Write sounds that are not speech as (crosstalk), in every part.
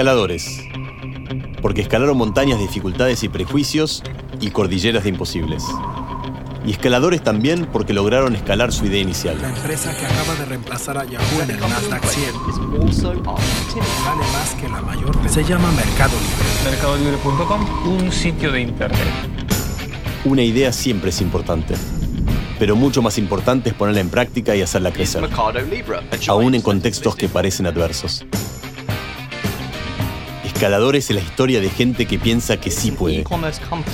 Escaladores. Porque escalaron montañas de dificultades y prejuicios y cordilleras de imposibles. Y escaladores también porque lograron escalar su idea inicial. La empresa que acaba de reemplazar a Yahoo en el Nasdaq 100 vale más que la mayor. Se llama Mercado Libre. Mercadolibre.com, un sitio de internet. Una idea siempre es importante. Pero mucho más importante es ponerla en práctica y hacerla crecer. Aún en contextos que parecen adversos. Escaladores es la historia de gente que piensa que sí puede.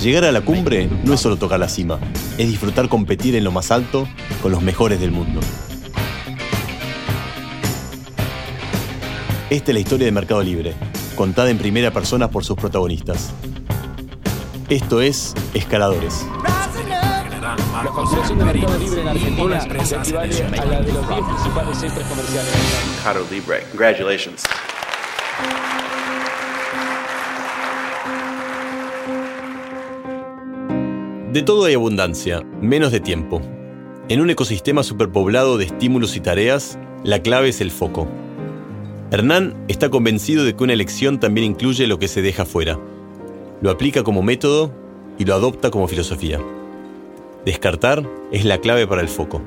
Llegar a la cumbre no es solo tocar la cima, es disfrutar competir en lo más alto con los mejores del mundo. Esta es la historia de Mercado Libre, contada en primera persona por sus protagonistas. Esto es Escaladores. La construcción de Mercado Libre en Argentina equivale a la de los 10 principales centros comerciales. Mercado Libre. Congratulations. De todo hay abundancia, menos de tiempo. En un ecosistema superpoblado de estímulos y tareas, la clave es el foco. Hernán está convencido de que una elección también incluye lo que se deja fuera. Lo aplica como método y lo adopta como filosofía. Descartar es la clave para el foco.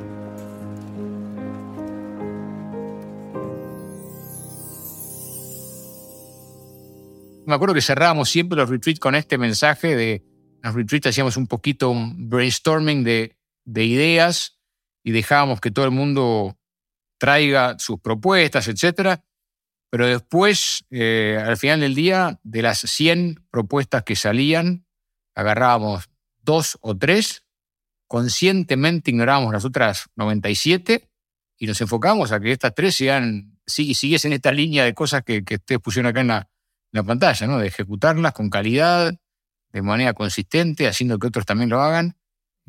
Me acuerdo que cerrábamos siempre los retreats con este mensaje de los retreats hacíamos un poquito un brainstorming de, de ideas y dejábamos que todo el mundo traiga sus propuestas, etcétera. Pero después, eh, al final del día, de las 100 propuestas que salían, agarrábamos dos o tres, conscientemente ignorábamos las otras 97 y nos enfocamos a que estas tres sigan, sig- siguiesen esta línea de cosas que, que ustedes pusieron acá en la, en la pantalla, ¿no? de ejecutarlas con calidad, de manera consistente, haciendo que otros también lo hagan.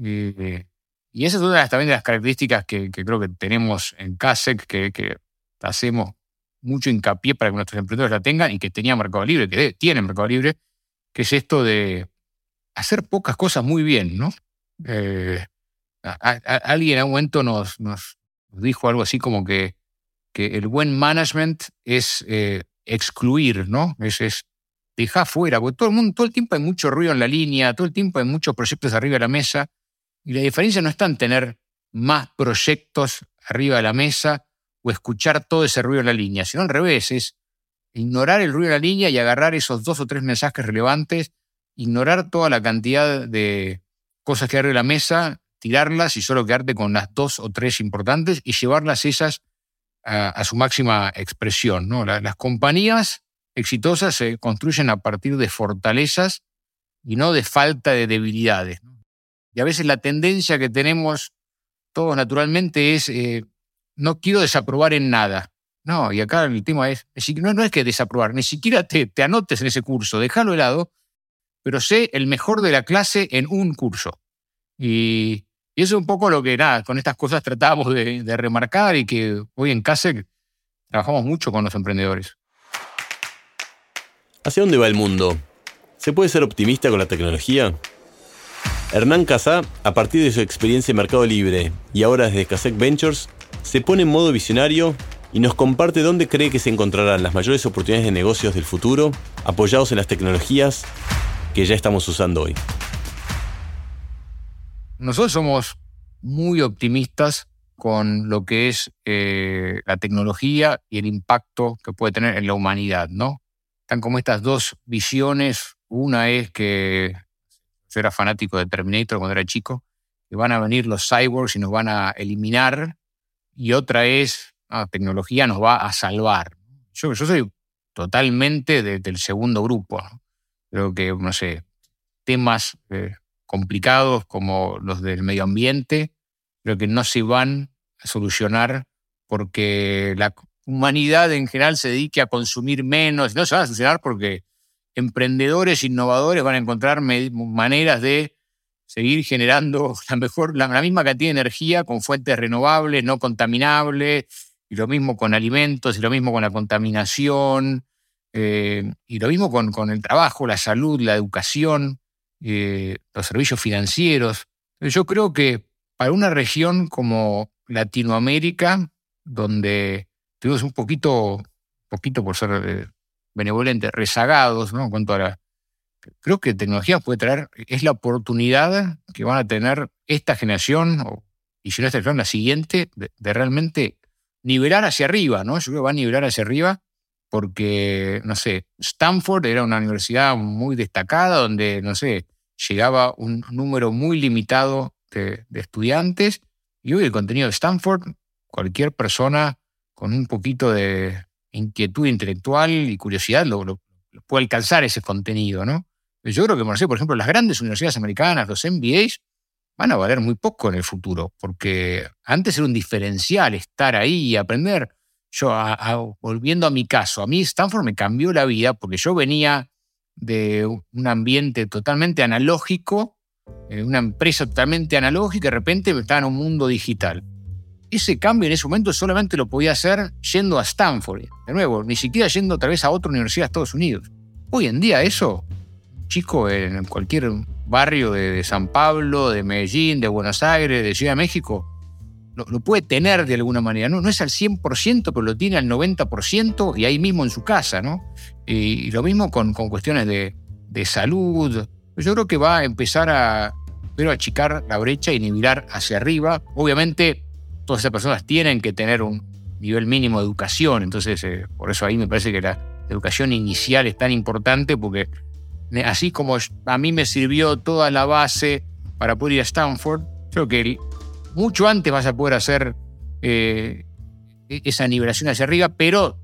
Eh, y esa es una también de las características que, creo que tenemos en CASEC, que, hacemos mucho hincapié para que nuestros emprendedores la tengan y que tenía Mercado Libre, que de- tiene Mercado Libre, que es esto de hacer pocas cosas muy bien, ¿no? Eh, a- alguien en un momento nos, nos dijo algo así como que, que el buen management es eh, excluir, ¿no? Es dejar fuera, porque todo el mundo, todo el tiempo hay mucho ruido en la línea, todo el tiempo hay muchos proyectos arriba de la mesa, y la diferencia no está en tener más proyectos arriba de la mesa o escuchar todo ese ruido en la línea, sino al revés, es ignorar el ruido en la línea y agarrar esos dos o tres mensajes relevantes, ignorar toda la cantidad de cosas que hay arriba de la mesa, tirarlas y solo quedarte con las dos o tres importantes y llevarlas esas a, a su máxima expresión. ¿no? La- las compañías exitosas se construyen a partir de fortalezas y no de falta de debilidades. Y a veces la tendencia que tenemos todos naturalmente es eh, no quiero desaprobar en nada. No, y acá el tema es, no, no es que desaprobar, ni siquiera te, te anotes en ese curso, déjalo de lado, pero sé el mejor de la clase en un curso. Y, y eso es un poco lo que, nada, con estas cosas tratamos de, de remarcar y que hoy en CASEC trabajamos mucho con los emprendedores. ¿Hacia dónde va el mundo? ¿Se puede ser optimista con la tecnología? Hernán Casá, a partir de su experiencia en Mercado Libre y ahora desde Casec Ventures, se pone en modo visionario y nos comparte dónde cree que se encontrarán las mayores oportunidades de negocios del futuro apoyados en las tecnologías que ya estamos usando hoy. Nosotros somos muy optimistas con lo que es eh, la tecnología y el impacto que puede tener en la humanidad, ¿no? Están como estas dos visiones. Una es que yo era fanático de Terminator cuando era chico, que van a venir los cyborgs y nos van a eliminar. Y otra es, la tecnología nos va a salvar. Yo, yo soy totalmente de- del segundo grupo. Creo que, no sé, temas eh, complicados como los del medio ambiente, creo que no se van a solucionar porque la humanidad en general se dedique a consumir menos, no se van a solucionar porque emprendedores innovadores van a encontrar maneras de seguir generando (laughs) la mejor, la, misma cantidad de energía con fuentes renovables, no contaminables, y lo mismo con alimentos, y lo mismo con la contaminación, eh, y lo mismo con, con el trabajo, la salud, la educación, eh, los servicios financieros. Yo creo que para una región como Latinoamérica, donde tuvimos un poquito, poquito por ser eh, benevolente, rezagados, ¿no? En cuanto a la. Creo que tecnología puede traer, es la oportunidad que van a tener esta generación, o, y si no esta generación, la siguiente, de, realmente nivelar hacia arriba, ¿no? Yo creo que va a nivelar hacia arriba porque, no sé, Stanford era una universidad muy destacada donde, no sé, llegaba un número muy limitado de estudiantes y hoy el contenido de Stanford, cualquier persona con un poquito de inquietud intelectual y curiosidad lo, puede alcanzar ese contenido, ¿no? Yo creo que, por ejemplo, las grandes universidades americanas, los MBAs, van a valer muy poco en el futuro, porque antes era un diferencial estar ahí y aprender. Yo, volviendo a mi caso, a mí Stanford me cambió la vida porque yo venía de un ambiente totalmente analógico, eh, una empresa totalmente analógica, y de repente estaba en un mundo digital. Ese cambio en ese momento solamente lo podía hacer yendo a Stanford. De nuevo, ni siquiera yendo tal vez a otra universidad de Estados Unidos. Hoy en día eso, chico en cualquier barrio de, San Pablo, de Medellín, de Buenos Aires, de Ciudad de México, lo, puede tener de alguna manera. No, no es al 100%, pero lo tiene al 90% y ahí mismo en su casa, ¿no? Y, y lo mismo con, con cuestiones de, de salud. Yo creo que va a empezar a, pero achicar la brecha y nivelar hacia arriba. Obviamente, todas esas personas tienen que tener un nivel mínimo de educación, entonces eh, por eso ahí me parece que la educación inicial es tan importante porque ne- así como a mí me sirvió toda la base para poder ir a Stanford, creo que mucho antes vas a poder hacer eh, e- esa nivelación hacia arriba, pero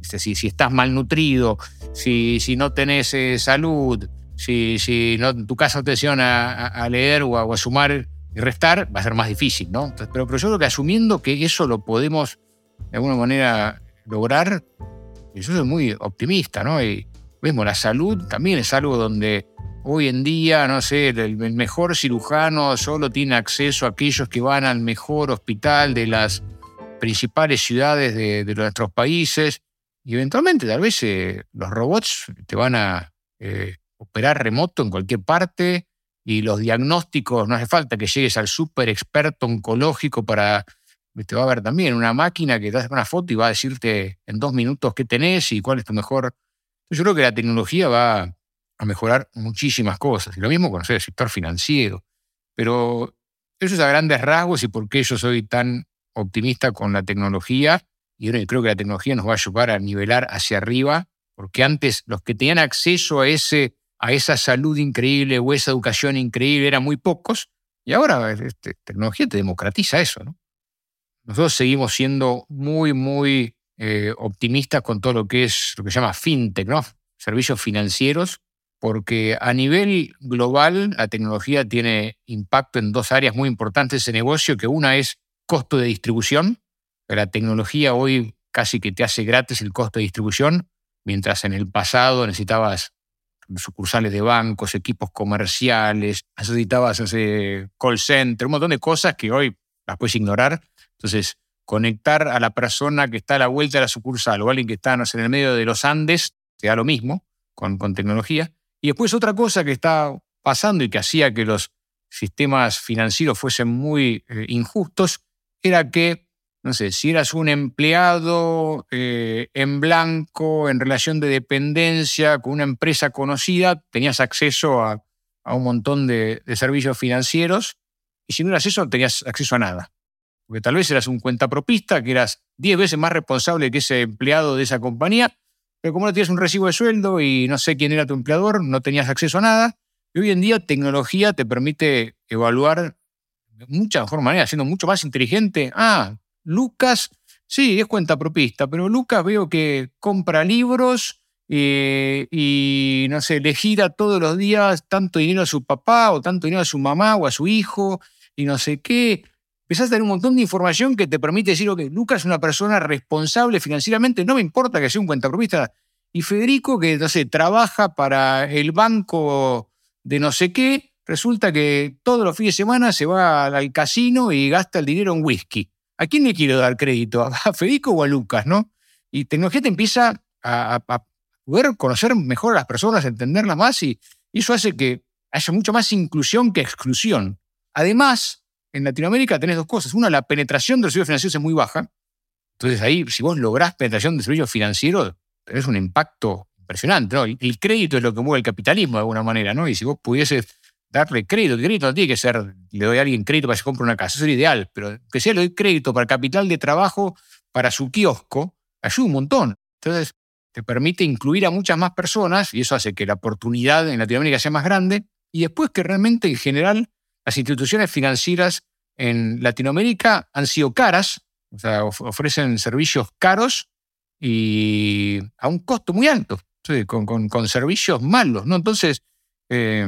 es decir, si estás malnutrido, si, si no tenés eh, salud, si, si no, en tu casa te enseñan a, leer o a sumar y restar, va a ser más difícil, ¿no? Pero, yo creo que asumiendo que eso lo podemos de alguna manera lograr, yo soy muy optimista, ¿no? Y la salud también es algo donde hoy en día, no sé, el, mejor cirujano solo tiene acceso a aquellos que van al mejor hospital de las principales ciudades de, de nuestros países. Y eventualmente, tal vez, eh, los robots te van a eh, operar remoto en cualquier parte y los diagnósticos, no hace falta que llegues al súper experto oncológico para... Te va a ver también una máquina que te hace una foto y va a decirte en dos minutos qué tenés y cuál es tu mejor. Yo creo que la tecnología va a mejorar muchísimas cosas. Y lo mismo con el sector financiero. Pero eso es a grandes rasgos y por qué yo soy tan optimista con la tecnología. Y creo que la tecnología nos va a ayudar a nivelar hacia arriba, porque antes los que tenían acceso a, ese, a esa salud increíble o esa educación increíble eran muy pocos. Y ahora este, tecnología te democratiza eso, ¿no? Nosotros seguimos siendo muy, muy eh, optimistas con todo lo que es lo que se llama fintech, ¿no? Servicios financieros, porque a nivel global la tecnología tiene impacto en dos áreas muy importantes de negocio, que una es costo de distribución. La tecnología hoy casi que te hace gratis el costo de distribución, mientras en el pasado necesitabas sucursales de bancos, equipos comerciales, necesitabas ese call center, un montón de cosas que hoy las puedes ignorar. Entonces, conectar a la persona que está a la vuelta de la sucursal o alguien que está no sé, en el medio de los Andes, te da lo mismo con, con tecnología. Y después otra cosa que está pasando y que hacía que los sistemas financieros fuesen muy eh, injustos, era que, no sé, si eras un empleado eh, en blanco, en relación de dependencia, con una empresa conocida, tenías acceso a, a un montón de, servicios financieros, y si no eras eso, no tenías acceso a nada. Porque tal vez eras un cuentapropista, que eras 10 veces más responsable que ese empleado de esa compañía, pero como no tenías un recibo de sueldo y no sé quién era tu empleador, no tenías acceso a nada. Y hoy en día tecnología te permite evaluar de mucha mejor manera, siendo mucho más inteligente. Ah, Lucas, sí, es cuentapropista, pero Lucas veo que compra libros eh, y, no sé, le gira todos los días tanto dinero a su papá o tanto dinero a su mamá o a su hijo y no sé qué empezás a tener un montón de información que te permite decir, ok, Lucas es una persona responsable financieramente, no me importa que sea un cuentapropista. Y Federico, que, no sé, trabaja para el banco de no sé qué, resulta que todos los fines de semana se va al casino y gasta el dinero en whisky. ¿A quién le quiero dar crédito? ¿A (laughs) Federico o a Lucas, no? Y tecnología te empieza a, poder conocer mejor a las personas, entenderlas más y, eso hace que haya mucha más inclusión que exclusión. Además, en Latinoamérica tenés dos cosas. Una, la penetración de los servicios financieros es muy baja. Entonces ahí, si vos lográs penetración de servicios financieros, tenés un impacto impresionante, ¿no? El, el crédito es lo que mueve el capitalismo de alguna manera, ¿no? Y si vos pudieses darle crédito, el crédito no tiene que ser, le doy a alguien crédito para que se compre una casa, eso sería ideal, pero que sea le doy crédito para capital de trabajo para su kiosco, ayuda un montón. Entonces, te permite incluir a muchas más personas y eso hace que la oportunidad en Latinoamérica sea más grande y después que realmente en general las instituciones financieras en Latinoamérica han sido caras, o sea, of- ofrecen servicios caros y a un costo muy alto, con, con- con servicios malos, ¿no? Entonces, eh,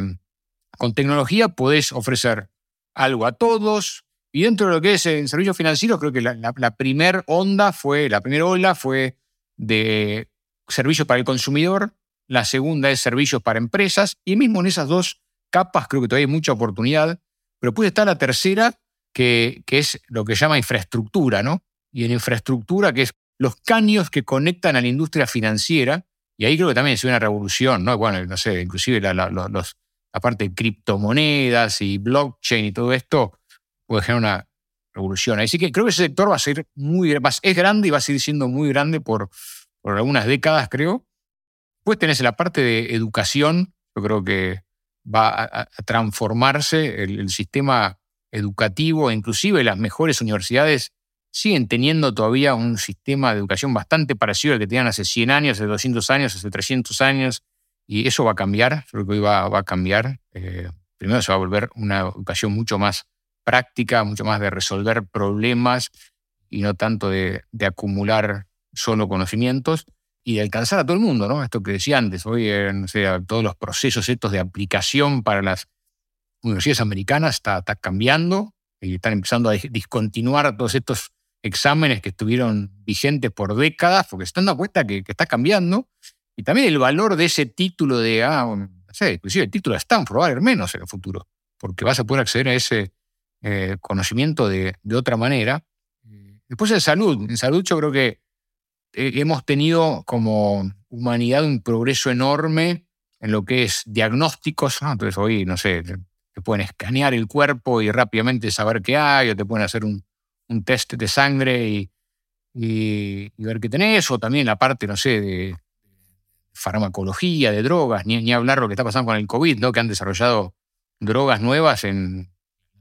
con tecnología podés ofrecer algo a todos y dentro de lo que es en servicios financieros, creo que la, la, la primer onda fue, la primera ola fue de servicios para el consumidor, la segunda es servicios para empresas, y mismo en esas dos capas creo que todavía hay mucha oportunidad, pero puede estar la tercera, que, que es lo que llama infraestructura, ¿no? Y en infraestructura, que es los caños que conectan a la industria financiera, y ahí creo que también es una revolución, ¿no? Bueno, no sé, inclusive los, los, la parte de criptomonedas y blockchain y todo esto puede generar una revolución. Así que creo que ese sector va a ser muy, es grande y va a seguir siendo muy grande por, por algunas décadas, creo. Después tenés la parte de educación, yo creo que va a transformarse el, el sistema educativo, inclusive las mejores universidades siguen teniendo todavía un sistema de educación bastante parecido al que tenían hace 100 años, hace 200 años, hace 300 años, y eso va a cambiar, creo que hoy va, va a cambiar. Eh, primero se va a volver una educación mucho más práctica, mucho más de resolver problemas y no tanto de, acumular solo conocimientos y de alcanzar a todo el mundo, ¿no? Esto que decía antes, hoy, eh, todos los procesos estos de aplicación para las universidades americanas está, cambiando y están empezando a dis- discontinuar todos estos exámenes que estuvieron vigentes por décadas, porque se están dando cuenta que, que está cambiando. Y también el valor de ese título de, ah, no sé, inclusive el título de Stanford va a haber menos en el futuro, porque vas a poder acceder a ese eh, conocimiento de, de otra manera. Después en salud, en salud yo creo que eh, hemos tenido como humanidad un progreso enorme en lo que es diagnósticos. ¿no? Entonces hoy, no sé, te pueden escanear el cuerpo y rápidamente saber qué hay, o te pueden hacer un, un test de sangre y, y- y ver qué tenés, o también la parte, no sé, de farmacología, de drogas, ni, ni hablar lo que está pasando con el COVID, ¿no? que han desarrollado drogas nuevas en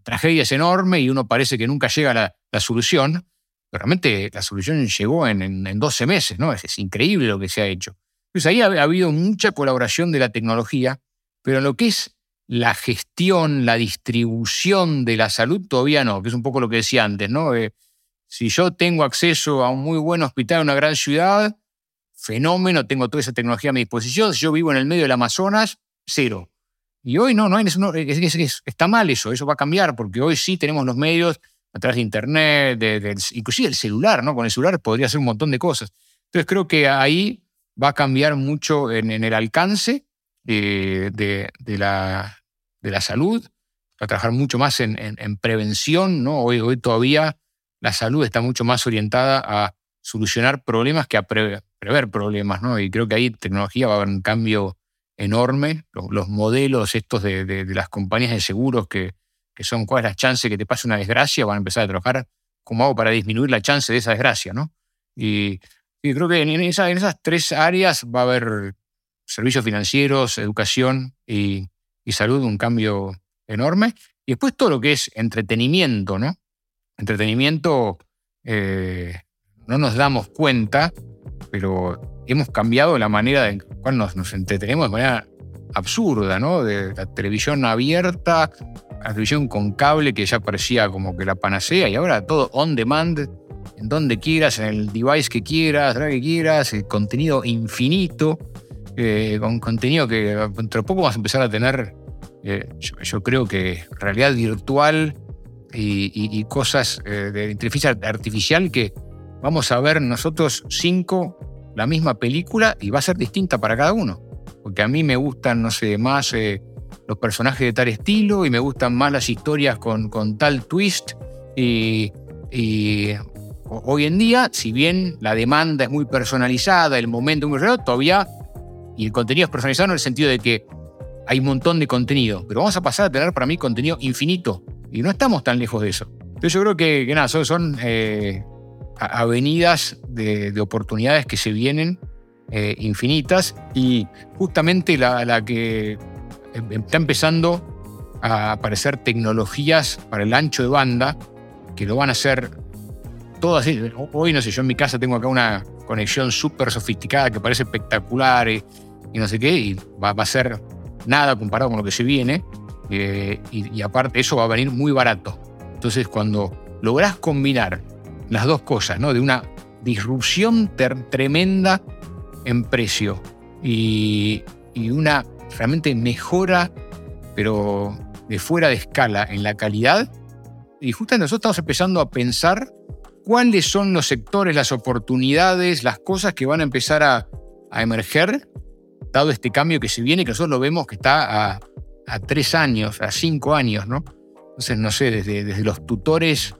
tragedias enormes y uno parece que nunca llega a la, la solución, pero realmente la solución llegó en, en- en 12 meses, ¿no? Es, increíble lo que se ha hecho. Entonces ahí ha, ha habido mucha colaboración de la tecnología, pero en lo que es la gestión, la distribución de la salud todavía no, que es un poco lo que decía antes, ¿no? Eh, si yo tengo acceso a un muy buen hospital en una gran ciudad, fenómeno, tengo toda esa tecnología a mi disposición. Si yo vivo en el medio del Amazonas, cero. Y hoy no, no, hay- está mal eso, eso va a cambiar, porque hoy sí tenemos los medios a través de Internet, de- del- inclusive el celular, ¿no? Con el celular podría hacer un montón de cosas. Entonces creo que ahí va a cambiar mucho en, el alcance de, de- de la, de la salud, va a trabajar mucho más en prevención, ¿no? Hoy, hoy todavía la salud está mucho más orientada a solucionar problemas que a pre- prever problemas, ¿no? Y creo que ahí tecnología va a haber un cambio enorme. Los, los modelos estos de, de- las compañías de seguros que, que son cuál es la chance que te pase una desgracia, van a empezar a trabajar cómo hago para disminuir la chance de esa desgracia, ¿no? Y, y creo que en esas tres áreas va a haber servicios financieros, educación y, y salud, un cambio enorme. Y después todo lo que es entretenimiento, ¿no? Entretenimiento, eh, no nos damos cuenta, pero hemos cambiado la manera en la cual nos, entretenemos de manera absurda, ¿no? De la televisión abierta, la televisión con cable que ya parecía como que la panacea y ahora todo on demand, en donde quieras, en el device que quieras, la que quieras, el contenido infinito, eh, con contenido que dentro de poco vamos a empezar a tener, eh, yo, creo que realidad virtual y, cosas eh, de inteligencia artificial que vamos a ver nosotros cinco la misma película y va a ser distinta para cada uno. Porque a mí me gustan, no sé, más eh, los personajes de tal estilo y me gustan más las historias con, con tal twist. Y, y ho- hoy en día, si bien la demanda es muy personalizada, el momento es muy real, todavía, y el contenido es personalizado en el sentido de que hay un montón de contenido, pero vamos a pasar a tener para mí contenido infinito. Y no estamos tan lejos de eso. Entonces yo creo que, nada, son, son, eh, avenidas de, de oportunidades que se vienen eh, infinitas y justamente la, que em, está empezando a aparecer tecnologías para el ancho de banda que lo van a hacer todo así. Hoy, no sé, yo en mi casa tengo acá una conexión súper sofisticada que parece espectacular y, no sé qué, y va, a ser nada comparado con lo que se viene. Eh, y, aparte, eso va a venir muy barato. Entonces, cuando lográs combinar las dos cosas, ¿no? De una disrupción tremenda en precio y, y una realmente mejora, pero de fuera de escala en la calidad. Y justamente nosotros estamos empezando a pensar cuáles son los sectores, las oportunidades, las cosas que van a empezar a, emerger, dado este cambio que se viene, que nosotros lo vemos que está a, tres años, a cinco años, ¿no? Entonces, no sé, desde, desde los tutores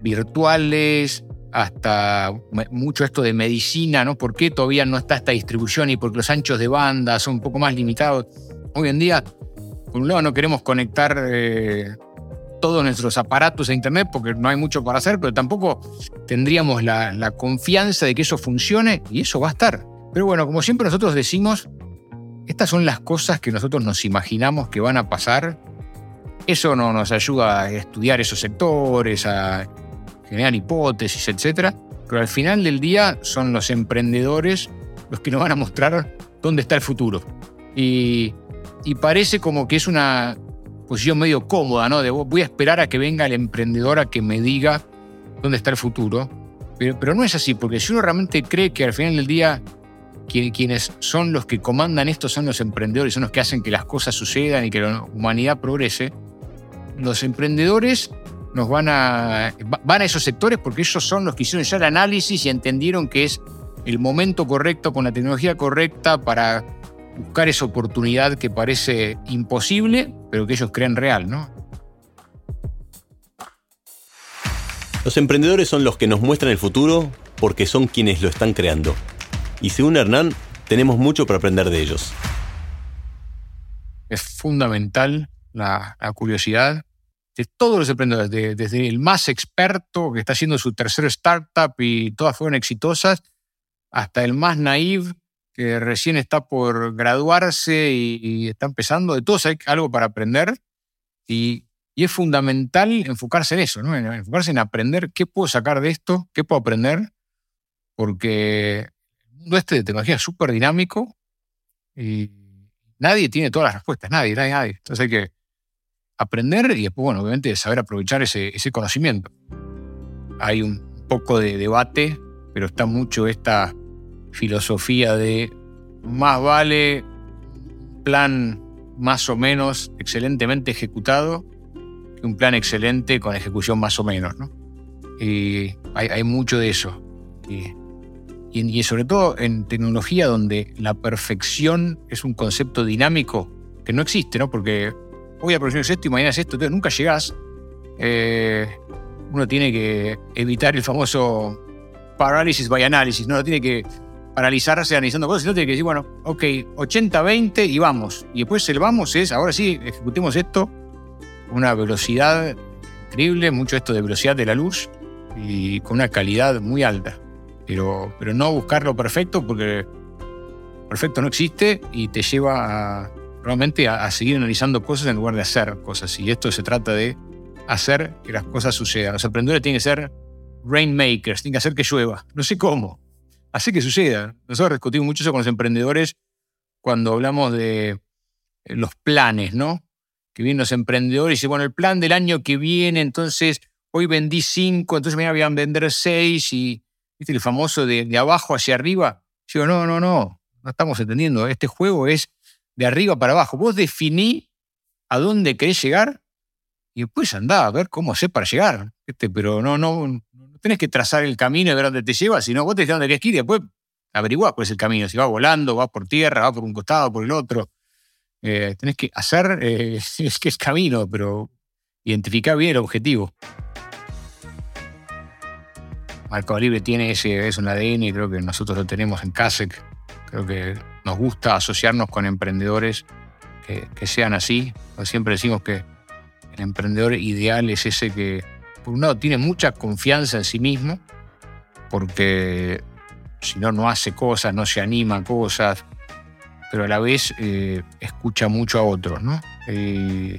virtuales hasta mucho esto de medicina, ¿no? ¿Por qué todavía no está esta distribución y porque los anchos de banda son un poco más limitados? Hoy en día por un lado no queremos conectar eh, todos nuestros aparatos a Internet porque no hay mucho para hacer, pero tampoco tendríamos la, confianza de que eso funcione y eso va a estar. Pero bueno, como siempre nosotros decimos, estas son las cosas que nosotros nos imaginamos que van a pasar. Eso no nos ayuda a estudiar esos sectores, a generar hipótesis, etc. Pero al final del día son los emprendedores los que nos van a mostrar dónde está el futuro. Y y parece como que es una posición medio cómoda, ¿no? De voy a esperar a que venga el emprendedor a que me diga dónde está el futuro. Pero, pero no es así, porque si uno realmente cree que al final del día quienes son los que comandan esto son los emprendedores, son los que hacen que las cosas sucedan y que la humanidad progrese, los emprendedores nos van a, van a esos sectores porque ellos son los que hicieron ya el análisis y entendieron que es el momento correcto, con la tecnología correcta para buscar esa oportunidad que parece imposible, pero que ellos creen real, ¿no? Los emprendedores son los que nos muestran el futuro porque son quienes lo están creando. Y según Hernán, tenemos mucho para aprender de ellos. Es fundamental la, curiosidad de todos los emprendedores, desde el más experto que está haciendo su tercer startup y todas fueron exitosas, hasta el más naive que recién está por graduarse y, está empezando, de todos hay algo para aprender y, es fundamental enfocarse en eso, ¿no? enfocarse en aprender qué puedo sacar de esto, qué puedo aprender, porque el mundo este de tecnología es súper dinámico y nadie tiene todas las respuestas, nadie, nadie, nadie. Entonces hay que aprender y después, bueno, obviamente saber aprovechar ese, ese conocimiento. Hay un poco de debate, pero está mucho esta filosofía de más vale plan más o menos excelentemente ejecutado que un plan excelente con ejecución más o menos. ¿no? Y hay, mucho de eso. Y, y, sobre todo en tecnología donde la perfección es un concepto dinámico que no existe, ¿no? porque hoy a es esto y mañana es esto, entonces nunca llegás. Eh, uno tiene que evitar el famoso parálisis by analysis, ¿no? Tiene que paralizarse analizando cosas, sino tiene que decir, bueno, ok, 80-20 y vamos. Y después el vamos es, ahora sí, ejecutemos esto, una velocidad increíble, mucho esto de velocidad de la luz y con una calidad muy alta. Pero, pero no buscar lo perfecto porque perfecto no existe y te lleva a, realmente a, seguir analizando cosas en lugar de hacer cosas. Y esto se trata de hacer que las cosas sucedan. Los emprendedores tienen que ser rainmakers, tienen que hacer que llueva. No sé cómo, Así que suceda. Nosotros discutimos mucho eso con los emprendedores cuando hablamos de eh, los planes, ¿no? Que vienen los emprendedores y dicen, bueno, el plan del año que viene, entonces hoy vendí cinco, entonces me voy a vender seis y, ¿viste? El famoso de, abajo hacia arriba. Yo no, no, no, no estamos entendiendo. Este juego es de arriba para abajo. Vos definí a dónde querés llegar y después andá a ver cómo hacer para llegar. Pero no, no, tenés que trazar el camino y ver dónde te lleva, sino vos te dónde querés ir y después averiguás cuál es el camino. Si vas volando, vas por tierra, vas por un costado, por el otro. Eh, tenés que hacer eh, (laughs) es que es camino, pero identificar bien el objetivo. Marco Libre tiene ese, es un ADN, creo que nosotros lo tenemos en CASEC. Creo que nos gusta asociarnos con emprendedores que, sean así. Siempre decimos que el emprendedor ideal es ese que por un lado tiene mucha confianza en sí mismo, porque si no, no hace cosas, no se anima a cosas, pero a la vez eh, escucha mucho a otros, ¿no? Eh,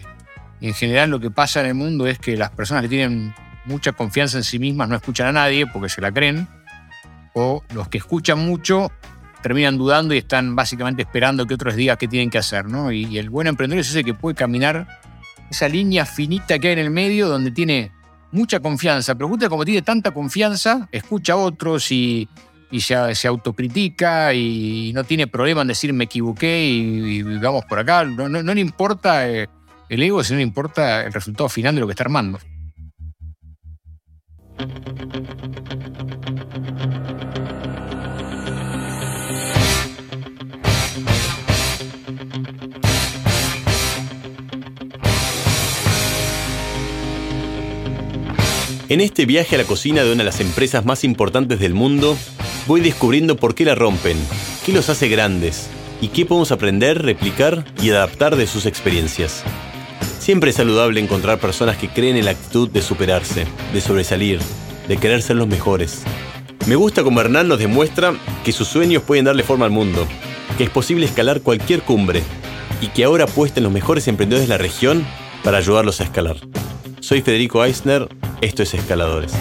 y en general lo que pasa en el mundo es que las personas que tienen mucha confianza en sí mismas no escuchan a nadie porque se la creen, o los que escuchan mucho terminan dudando y están básicamente esperando que otros digan qué tienen que hacer, ¿no? Y, el buen emprendedor es ese que puede caminar esa línea finita que hay en el medio donde tiene mucha confianza, pero justo como tiene tanta confianza, escucha a otros y, se, se, autocritica y no tiene problema en decir me equivoqué y, vamos por acá. No, no, no le importa eh, el ego, sino le importa el resultado final de lo que está armando. En este viaje a la cocina de una de las empresas más importantes del mundo, voy descubriendo por qué la rompen, qué los hace grandes y qué podemos aprender, replicar y adaptar de sus experiencias. Siempre es saludable encontrar personas que creen en la actitud de superarse, de sobresalir, de querer ser los mejores. Me gusta como Hernán nos demuestra que sus sueños pueden darle forma al mundo, que es posible escalar cualquier cumbre y que ahora apuesta en los mejores emprendedores de la región para ayudarlos a escalar. Soy Federico Eisner, esto es Escaladores.